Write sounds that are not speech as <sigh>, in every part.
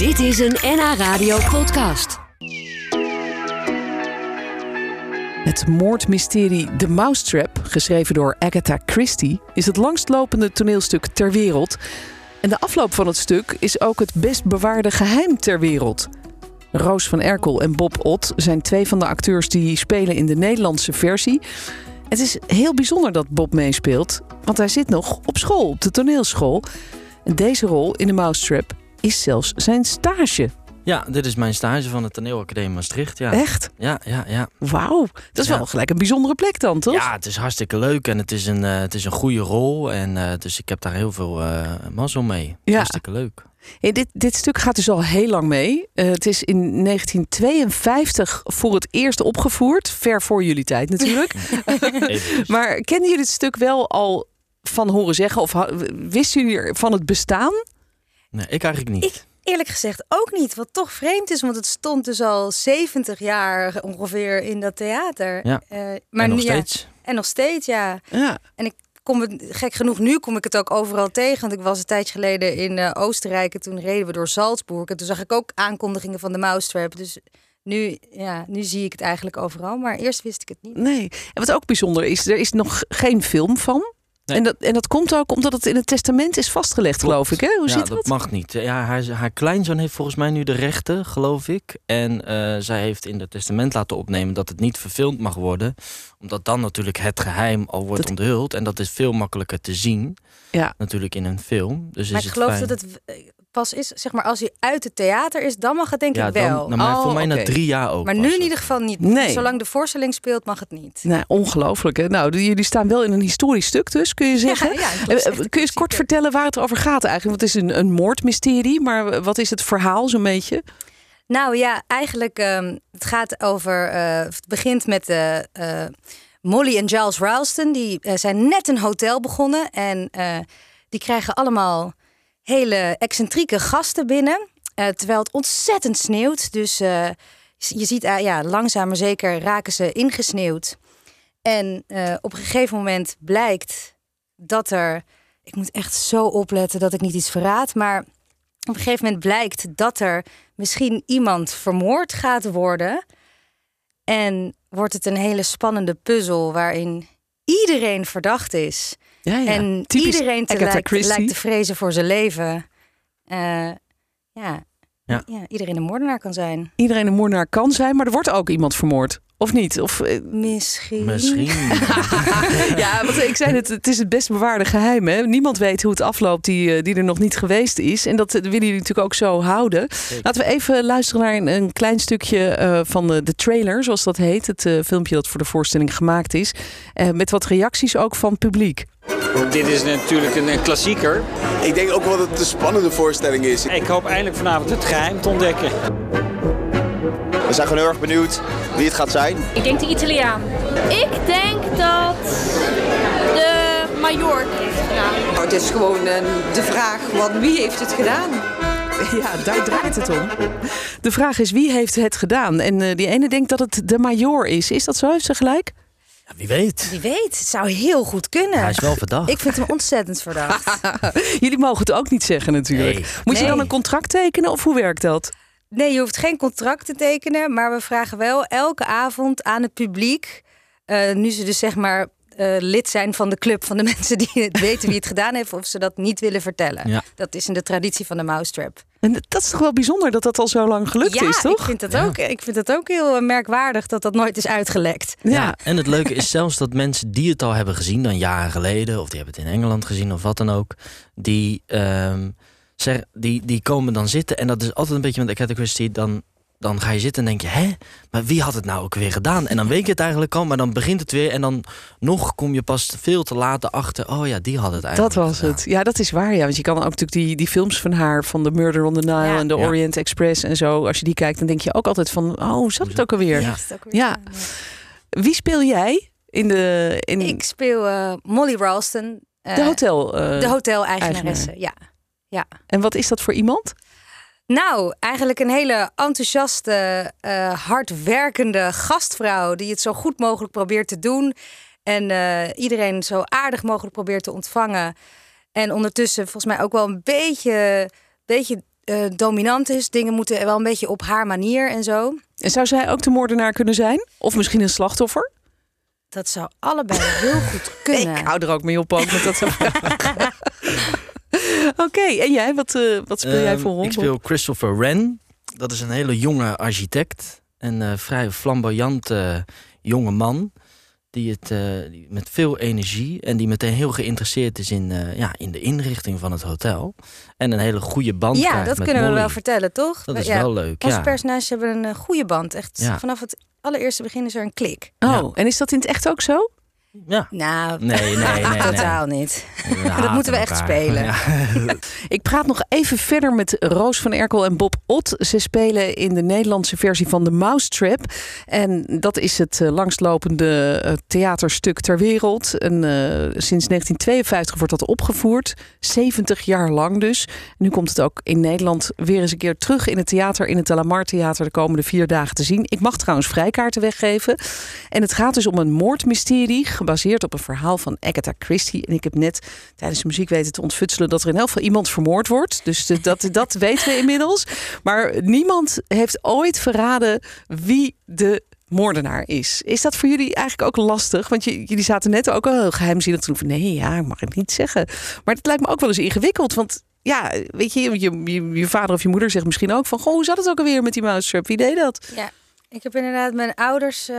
Dit is een NH Radio podcast. Het moordmysterie The Mousetrap, geschreven door Agatha Christie, is het langstlopende toneelstuk ter wereld. En de afloop van het stuk is ook het best bewaarde geheim ter wereld. Roos van Erkel en Bob Ott zijn twee van de acteurs die spelen in de Nederlandse versie. Het is heel bijzonder dat Bob meespeelt, want hij zit nog op school, op de toneelschool. En deze rol in The Mousetrap is zelfs zijn stage. Ja, dit is mijn stage van de toneelacademie Maastricht. Ja. Echt? Ja, ja, ja. Wauw, dat is Ja. wel gelijk een bijzondere plek dan, toch? Ja, het is hartstikke leuk en het is een, eh, het is een goede rol. En eh, dus ik heb daar heel veel eh mazzel mee. Ja. Hartstikke leuk. Hey, dit, dit stuk gaat dus al heel lang mee. Het is in 1952 voor het eerst opgevoerd. Ver voor jullie tijd natuurlijk. <laughs> Maar kennen jullie het stuk wel al van horen zeggen? Of wisten jullie van het bestaan? Nee, ik eigenlijk niet. Ik eerlijk gezegd ook niet. Wat toch vreemd is, want het stond dus al 70 jaar ongeveer in dat theater. Ja. Eh, maar en nog nu- ja, steeds. en nog steeds, ja. Ja. Kom het, gek genoeg, nu kom ik het ook overal tegen. Want ik was een tijdje geleden in eh, Oostenrijk en toen reden we door Salzburg. En toen zag ik ook aankondigingen van de Mousetrap. Dus nu, ja, nu zie ik het eigenlijk overal. Maar eerst wist ik het niet. Nee. En wat ook bijzonder is, er is nog geen film van. Nee. En, dat, en dat komt ook omdat het in het testament is vastgelegd, geloof ik. Hè? Hoe ja, zit dat dat? mag niet. Ja, haar, haar kleinzoon heeft volgens mij nu de rechten, geloof ik. En eh, zij heeft in het testament laten opnemen dat het niet verfilmd mag worden. Omdat dan natuurlijk het geheim al wordt Dat- onthuld. En dat is veel makkelijker te zien, Ja. natuurlijk in een film. Dus Maar is ik het geloof fijn. dat het pas is, zeg maar, als hij uit het theater is, dan mag het denk ja, ik wel. Dan, nou, maar Oh, voor mij oké. na drie jaar ook. maar nu in ieder geval niet. Nee. Zolang de voorstelling speelt, mag het niet. Nou, ongelooflijk. Hè? Nou, jullie staan wel in een historisch stuk dus, kun je zeggen. Ja, Eh, Kun je eens kort vertellen waar het over gaat eigenlijk? Want het is een, een moordmysterie, maar wat is het verhaal zo'n beetje? Nou ja, eigenlijk ehm het gaat over. eh, het begint met eh, eh, Molly en Giles Ralston. Die zijn net een hotel begonnen en eh, die krijgen allemaal hele excentrieke gasten binnen, eh, terwijl het ontzettend sneeuwt. Dus eh, je ziet, eh, ja, langzaam maar zeker raken ze ingesneeuwd. En op een gegeven moment blijkt dat er. Ik moet echt zo opletten dat ik niet iets verraad, maar op een gegeven moment blijkt dat er misschien iemand vermoord gaat worden. En wordt het een hele spannende puzzel waarin iedereen verdacht is. Ja, ja. en Typisch iedereen te lijkt, te vrezen voor zijn leven. Eh, ja. Ja. Ja. iedereen een moordenaar kan zijn. Iedereen een moordenaar kan zijn, maar er wordt ook iemand vermoord. Of niet? Of, eh, Misschien. Misschien. <laughs> ja, want ik zei het, het is het best bewaarde geheim. Hè? Niemand weet hoe het afloopt die, eh, die er nog niet geweest is. En dat willen jullie natuurlijk ook zo houden. Laten we even luisteren naar een, een klein stukje eh, van de, de trailer, zoals dat heet. Het filmpje dat voor de voorstelling gemaakt is. Eh, met wat reacties ook van publiek. Dit is natuurlijk een, een klassieker. Ik denk ook wel dat het een spannende voorstelling is. Ik hoop eindelijk vanavond het geheim te ontdekken. We zijn gewoon heel erg benieuwd wie het gaat zijn. Ik denk de Italiaan. Ik denk dat de Major het heeft gedaan. Nou, het is gewoon eh, de vraag, wat, wie heeft het gedaan? <laughs> Ja, daar draait het om. De vraag is wie heeft het gedaan? En eh, die ene denkt dat het de major is. Is dat zo? Heeft ze gelijk? Ja, wie weet. Wie weet, het zou heel goed kunnen. Hij is wel verdacht. Ik vind hem ontzettend verdacht. <laughs> Jullie mogen het ook niet zeggen natuurlijk. Nee. Moet je dan een contract tekenen of hoe werkt dat? Nee, je hoeft geen contract te tekenen, maar we vragen wel elke avond aan het publiek, eh, nu ze dus zeg maar eh, lid zijn van de club van de <laughs> mensen die het weten wie het gedaan heeft, of ze dat niet willen vertellen. Ja. Dat is in de traditie van de Mousetrap. En dat is toch wel bijzonder dat dat al zo lang gelukt ja, is, toch? ik vind dat ook. Ik vind het ook heel eh, merkwaardig dat dat nooit is uitgelekt. Ja. en het leuke is zelfs dat mensen die het al hebben gezien, dan jaren geleden, of die hebben het in Engeland gezien of wat dan ook, die, ehm, zeg, die, die komen dan zitten. En dat is altijd een beetje met Agatha Christie, dan, dan ga je zitten en denk je, hè, maar wie had het nou ook weer gedaan? En dan weet je het eigenlijk al, maar dan begint het weer en dan nog kom je pas veel te laat achter, oh ja, die had het Dat eigenlijk was gedaan. het. Ja, dat is waar. Ja. Want je kan ook natuurlijk die, die films van haar, van The Murder on the Nile Ja. en The Ja. Orient Express en zo. Als je die kijkt, dan denk je ook altijd van, oh, hoe zat het ook alweer? Ja. Ja. Wie speel jij in de, in Ik speel eh, Molly Ralston, eh, de hotel? eh, de hotel-eigenaresse. Ja. ja. en wat is dat voor iemand? Nou, eigenlijk een hele enthousiaste, eh, hardwerkende gastvrouw die het zo goed mogelijk probeert te doen. En eh, iedereen zo aardig mogelijk probeert te ontvangen. En ondertussen volgens mij ook wel een beetje, beetje eh, dominant is. Dingen moeten wel een beetje op haar manier en zo. En zou zij ook de moordenaar kunnen zijn? Of misschien een slachtoffer? Dat zou allebei heel goed <laughs> kunnen. Ik hou er ook mee op ook met dat soort <laughs> Oké, en jij? Wat, eh, wat speel jij Ehm, voor rol? Ik speel Christopher Wren. Dat is een hele jonge architect. Een eh, vrij flamboyante jonge man. Die het eh, die met veel energie en die meteen heel geïnteresseerd is in, eh, ja, in de inrichting van het hotel. En een hele goede band ja, krijgt dat met kunnen we wel vertellen, toch? Dat is ja. wel leuk. Onze Ja. personages hebben een eh, goede band. Echt Ja. vanaf het allereerste begin is er een klik. Oh, Ja. en is dat in het echt ook zo? Ja. Nou, Nee, nee, <laughs> nee. nee. totaal niet. <laughs> Haten moeten we echt elkaar. spelen. Ja. <laughs> Ik praat nog even verder met Roos van Erkel en Bob Ott. Ze spelen in de Nederlandse versie van The Mousetrap. En dat is het eh, langstlopende eh, theaterstuk ter wereld. En, eh, sinds 1952 wordt dat opgevoerd. 70 jaar lang dus. Nu komt het ook in Nederland weer eens een keer terug in het theater. In het Delamar Theater de komende vier dagen te zien. Ik mag trouwens vrijkaarten weggeven. En het gaat dus om een moordmysterie. Gebaseerd op een verhaal van Agatha Christie. En ik heb net tijdens de muziek weten te ontfutselen dat er in elk geval iemand vermoord wordt. Dus dat, <laughs> dat weten we inmiddels. Maar niemand heeft ooit verraden wie de moordenaar is. Is dat voor jullie eigenlijk ook lastig? Want jullie zaten net ook al heel geheimzinnig te doen nee, ja, ik mag het niet zeggen. Maar het lijkt me ook wel eens ingewikkeld, want ja, weet je, je, je, je vader of je moeder zegt misschien ook van, goh, hoe zat het ook alweer met die mousetrap? Wie deed dat? Ja, ik heb inderdaad mijn ouders, eh,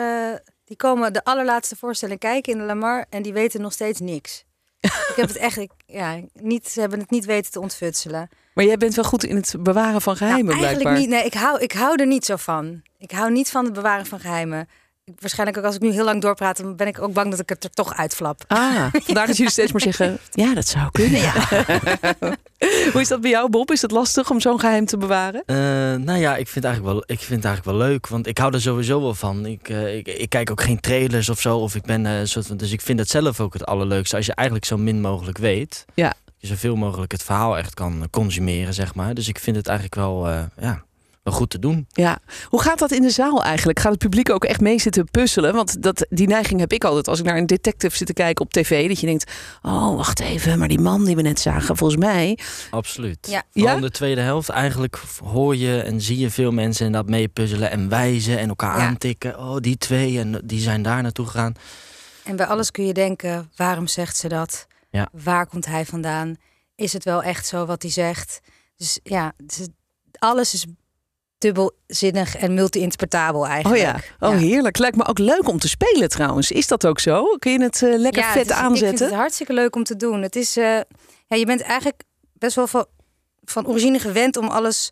die komen de allerlaatste voorstelling kijken in de Lamar en die weten nog steeds niks. ik heb het echt, ik, ja, niet, ze hebben het niet weten te ontfutselen. Maar jij bent wel goed in het bewaren van geheimen, Nou, eigenlijk blijkbaar. niet. Nee, ik hou, ik hou er niet zo van. Ik hou niet van het bewaren van geheimen. Waarschijnlijk ook als ik nu heel lang doorpraat, dan ben ik ook bang dat ik het er toch uitflap. Ah, vandaar dat jullie steeds maar zeggen, ja, dat zou kunnen. <laughs> Hoe is dat bij jou, Bob? Is het lastig om zo'n geheim te bewaren? Eh, nou ja, ik vind, het eigenlijk wel, ik vind het eigenlijk wel leuk. Want ik hou er sowieso wel van. Ik, eh, ik, ik kijk ook geen trailers of zo. Of ik ben, eh, soort van, dus ik vind het zelf ook het allerleukste. Als je eigenlijk zo min mogelijk weet. Ja. Je zoveel mogelijk het verhaal echt kan consumeren, zeg maar. Dus ik vind het eigenlijk wel, eh, ja, wel goed te doen. Ja, hoe gaat dat in de zaal eigenlijk? Gaat het publiek ook echt mee zitten puzzelen? Want dat, die neiging heb ik altijd als ik naar een detective zit te kijken op tv. Dat je denkt, oh wacht even, maar die man die we net zagen, volgens mij. Absoluut. Ja. Vooral in de tweede helft eigenlijk hoor je en zie je veel mensen inderdaad meepuzzelen en wijzen en elkaar Ja. aantikken. Oh, die twee en die zijn daar naartoe gegaan. En bij alles kun je denken, waarom zegt ze dat? Ja. Waar komt hij vandaan? Is het wel echt zo wat hij zegt? Dus ja, alles is dubbelzinnig en multi-interpretabel Oh eigenlijk. ja, oh heerlijk. Lijkt me ook leuk om te spelen trouwens. Is dat ook zo? Kun je het eh, lekker Ja, vet het is- Ik aanzetten? vind het hartstikke leuk om te doen. Het is, eh, ja, je bent eigenlijk best wel van, van origine gewend om alles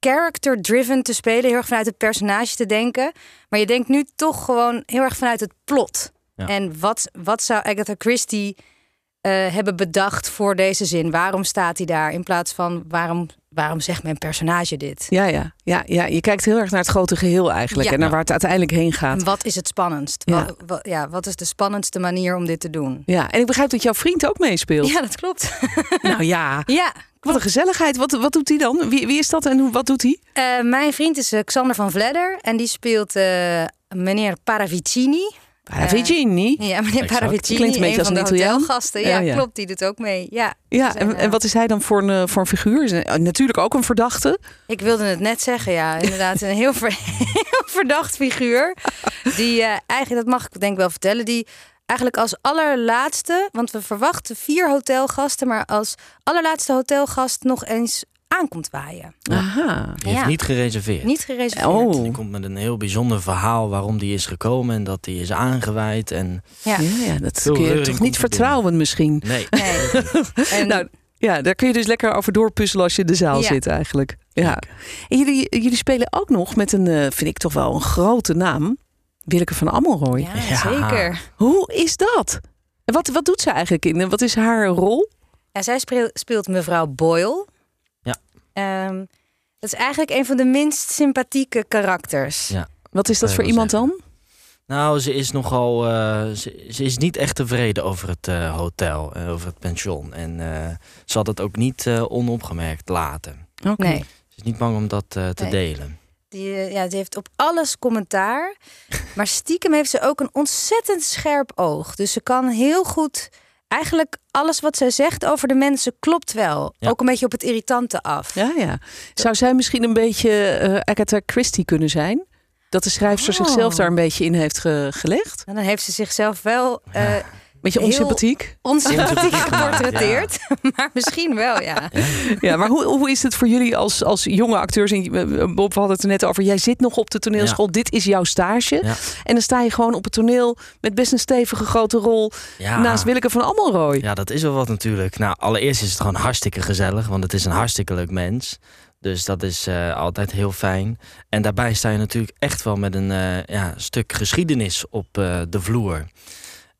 character-driven te spelen. Heel erg vanuit het personage te denken. Maar je denkt nu toch gewoon heel erg vanuit het plot. Ja. En wat, wat zou Agatha Christie eh, hebben bedacht voor deze zin? Waarom staat hij daar? In plaats van waarom, waarom zegt mijn personage dit? Ja, ja, ja, ja, je kijkt heel erg naar het grote geheel eigenlijk. Ja. En naar waar het uiteindelijk heen gaat. En wat is het spannendst? Ja. Wa- wa- ja, wat is de spannendste manier om dit te doen? Ja, en ik begrijp dat jouw vriend ook meespeelt. Ja, dat klopt. <laughs> Nou ja, ja, wat een gezelligheid. Wat, wat doet hij dan? Wie, wie is dat en hoe, wat doet hij? Eh, mijn vriend is eh, Xander van Vledder en die speelt eh, meneer Paravicini. Paravicini. Ja, meneer Exact. Paravicini, Klinkt een beetje een als van een de Italiaan. hotelgasten. Ja, Ja, ja. klopt, die doet ook mee. Ja, Ja, en, en wat is hij dan voor een, eh, voor een figuur? Is hij, natuurlijk ook een verdachte. ik wilde het net zeggen, ja, inderdaad, een heel, ver- <laughs> heel verdacht figuur. Die eh, eigenlijk, dat mag ik denk ik wel vertellen, die eigenlijk als allerlaatste, want we verwachten vier hotelgasten, maar als allerlaatste hotelgast nog eens aankomt waaien. Aha. Die heeft Ja. niet gereserveerd. Niet gereserveerd. Oh. Die komt met een heel bijzonder verhaal waarom die is gekomen en dat die is aangeweid. En Ja. Ja, ja, dat kun je toch niet er vertrouwen misschien. nee, Nee. <laughs> En, Nou, ja, daar kun je dus lekker over doorpuzzelen als je in de zaal Ja. zit eigenlijk. Ja. En jullie, jullie spelen ook nog met een, eh, vind ik toch wel een grote naam. Willeke van Ammelrooy. ja, Ja. zeker. Hoe is dat? En wat, wat doet ze eigenlijk in? Wat is haar rol? Ja, zij speel- speelt mevrouw Boyle. Ehm, dat is eigenlijk een van de minst sympathieke karakters. Ja. Wat is dat voor iemand dan? Nou, ze is nogal. eh, ze, ze is niet echt tevreden over het eh, hotel, en over het pension. En eh, ze had het ook niet eh, onopgemerkt laten. Oké. Nee, Ze is niet bang om dat eh, te Nee. delen. die, ja, die heeft op alles commentaar. <laughs> Maar stiekem heeft ze ook een ontzettend scherp oog. Dus ze kan heel goed eigenlijk alles wat zij zegt over de mensen klopt wel. Ja. Ook een beetje op het irritante af. Ja, ja. Zou zij misschien een beetje eh Agatha Christie kunnen zijn? Dat de schrijfster Oh. zichzelf daar een beetje in heeft ge- gelegd? En dan heeft ze zichzelf wel eh Beetje onsympathiek? onsympathiek geportretteerd. <laughs> maar misschien wel, ja. Ja, maar hoe, hoe is het voor jullie als, als jonge acteurs? En Bob, we hadden het er net over. Jij zit nog op de toneelschool. Dit is jouw stage. Ja. En dan sta je gewoon op het toneel met best een stevige grote rol. Ja. Naast Willeke van Ammelrooy. Ja, dat is wel wat natuurlijk. Nou, allereerst is het gewoon hartstikke gezellig, want het is een hartstikke leuk mens. Dus dat is eh, altijd heel fijn. En daarbij sta je natuurlijk echt wel met een eh, ja, stuk geschiedenis op eh, de vloer.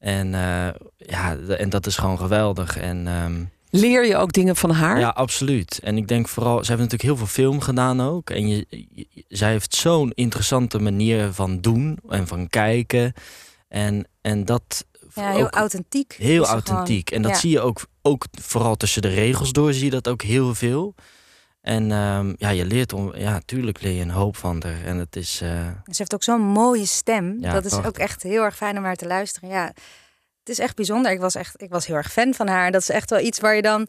En, eh, ja, en dat is gewoon geweldig. En, ehm, Leer je ook dingen van haar? ja, absoluut. En ik denk vooral, zij heeft natuurlijk heel veel film gedaan ook. En je, je- zij heeft zo'n interessante manier van doen en van kijken. En, en dat Ja, heel ook- authentiek. Heel ze authentiek. gewoon. En dat Ja. zie je ook, ook vooral tussen de regels door, zie je dat ook heel veel. En ehm, ja, je leert om, ja, tuurlijk leer je een hoop van haar. En het is, eh, Ze heeft ook zo'n mooie stem. Ja, dat is ook echt heel erg fijn om naar te luisteren. Ja, het is echt bijzonder. Ik was, echt, ik was heel erg fan van haar. Dat is echt wel iets waar je dan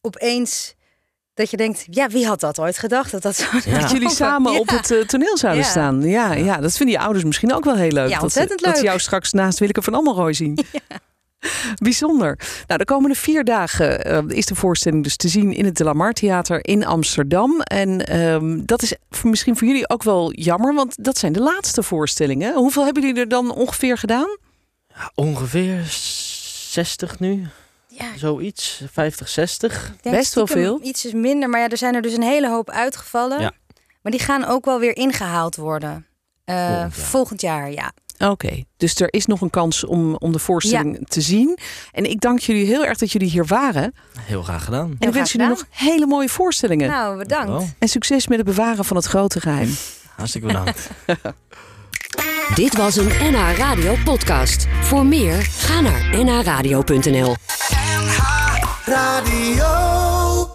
opeens... Dat je denkt, ja, wie had dat ooit gedacht? Dat, dat, zo Ja. <laughs> Dat jullie samen Ja. op het eh, toneel zouden Ja. staan. Ja, ja. dat vinden je ouders misschien ook wel heel leuk. Ja, dat, ontzettend ze, dat ze leuk. jou straks naast Willeke van Ammelrooy zien. <laughs> <laughs> Bijzonder. Nou, de komende vier dagen eh, is de voorstelling dus te zien in het De La Mar Theater in Amsterdam. En ehm, dat is voor- misschien voor jullie ook wel jammer, want dat zijn de laatste voorstellingen. Hoeveel hebben jullie er dan ongeveer gedaan? ja, ongeveer 60 nu, Ja, zoiets. 50, 60. ik denk Best wel veel. Iets is minder, maar ja, er zijn er dus een hele hoop uitgevallen. Ja. Maar die gaan ook wel weer ingehaald worden. Eh, Volgend jaar. volgend jaar, ja. Oké, dus er is nog een kans om, om de voorstelling te zien. En ik dank jullie heel erg dat jullie hier waren. Heel graag gedaan. En ik wens jullie nog hele mooie voorstellingen. Nou, bedankt. En succes met het bewaren van het grote geheim. hartstikke bedankt. <laughs> Dit was een NH Radio podcast. Voor meer, ga naar nhradio.nl. Radio.